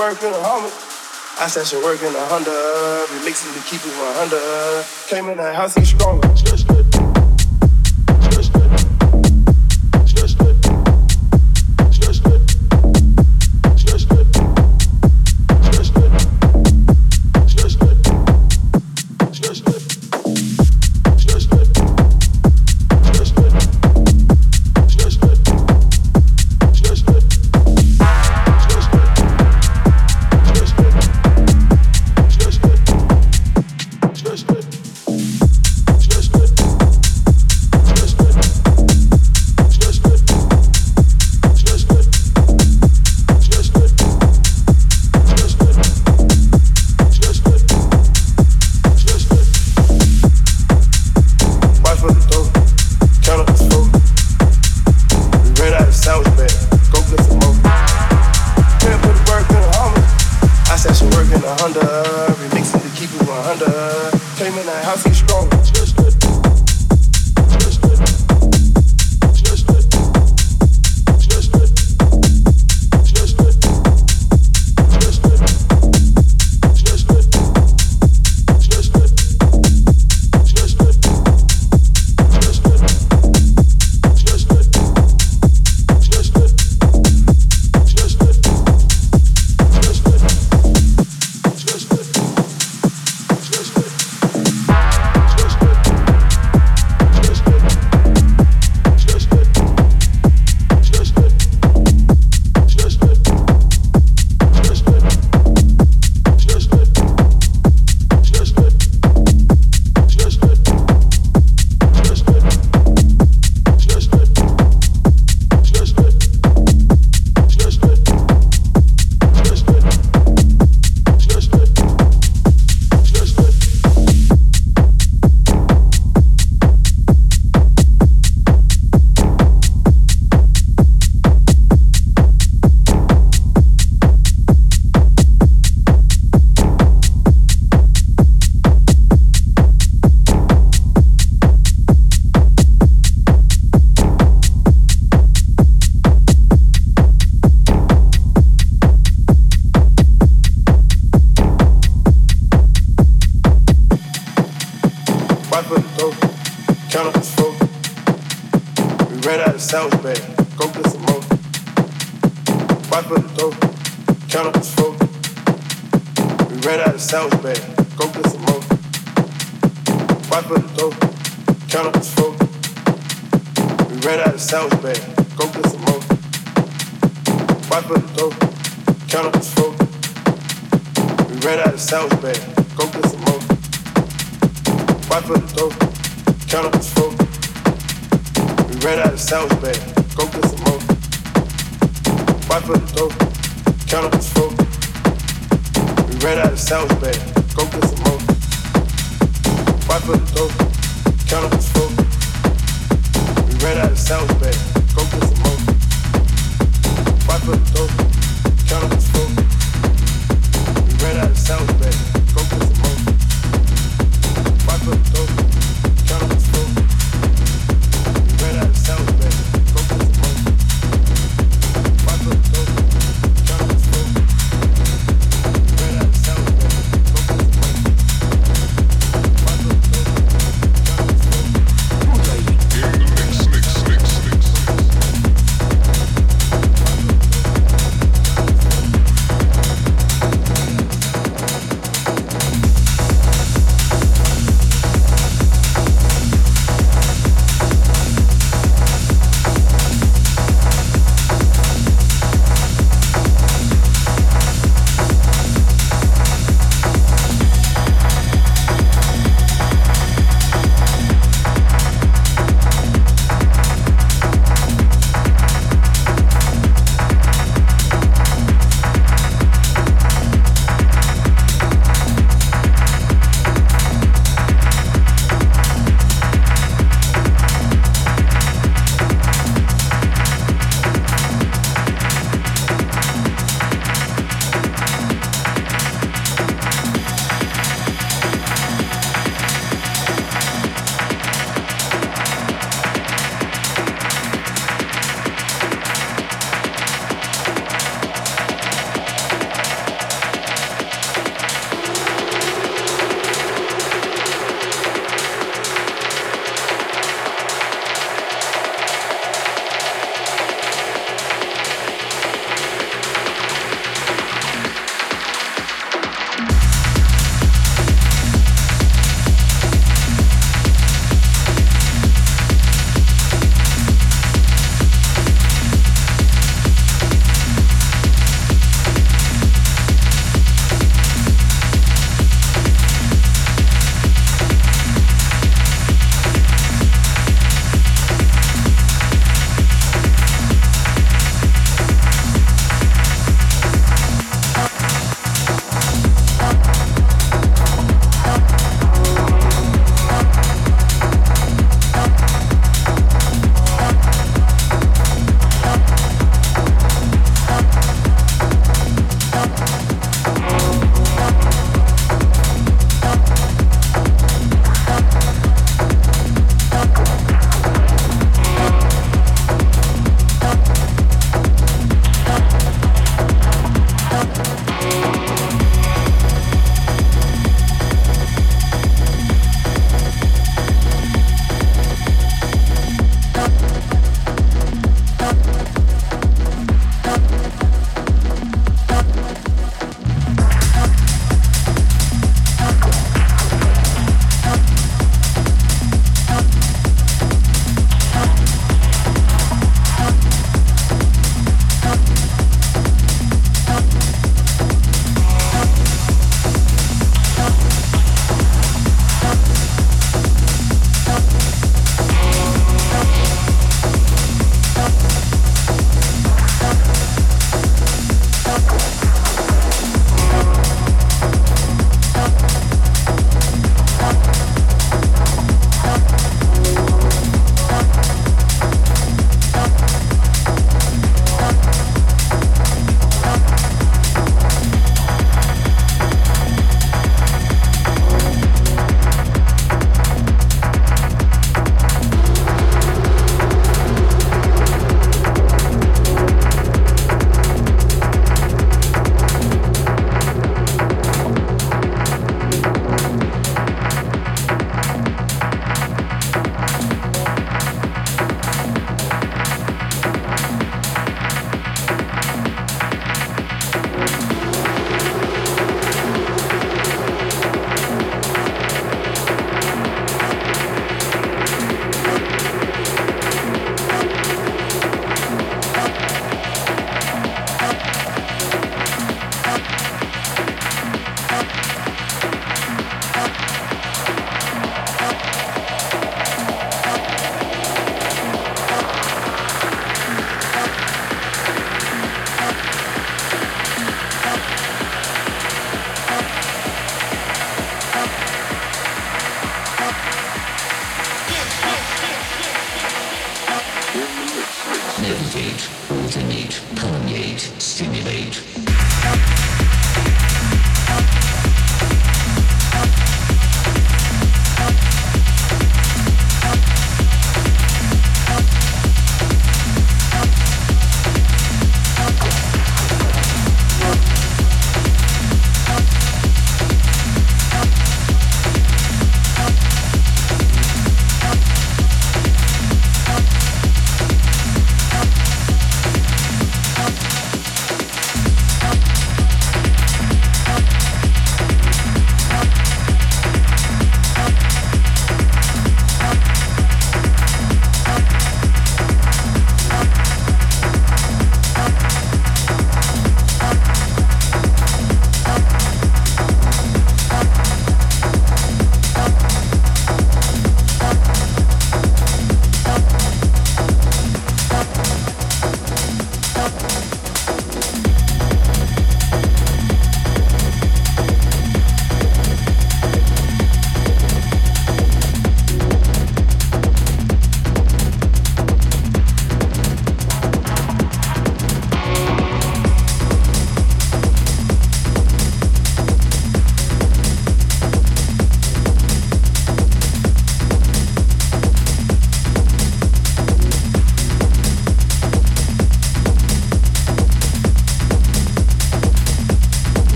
Work in a Hummer. I said she work in a Honda, we mixing to keep it 100. Came in the house, he stronger.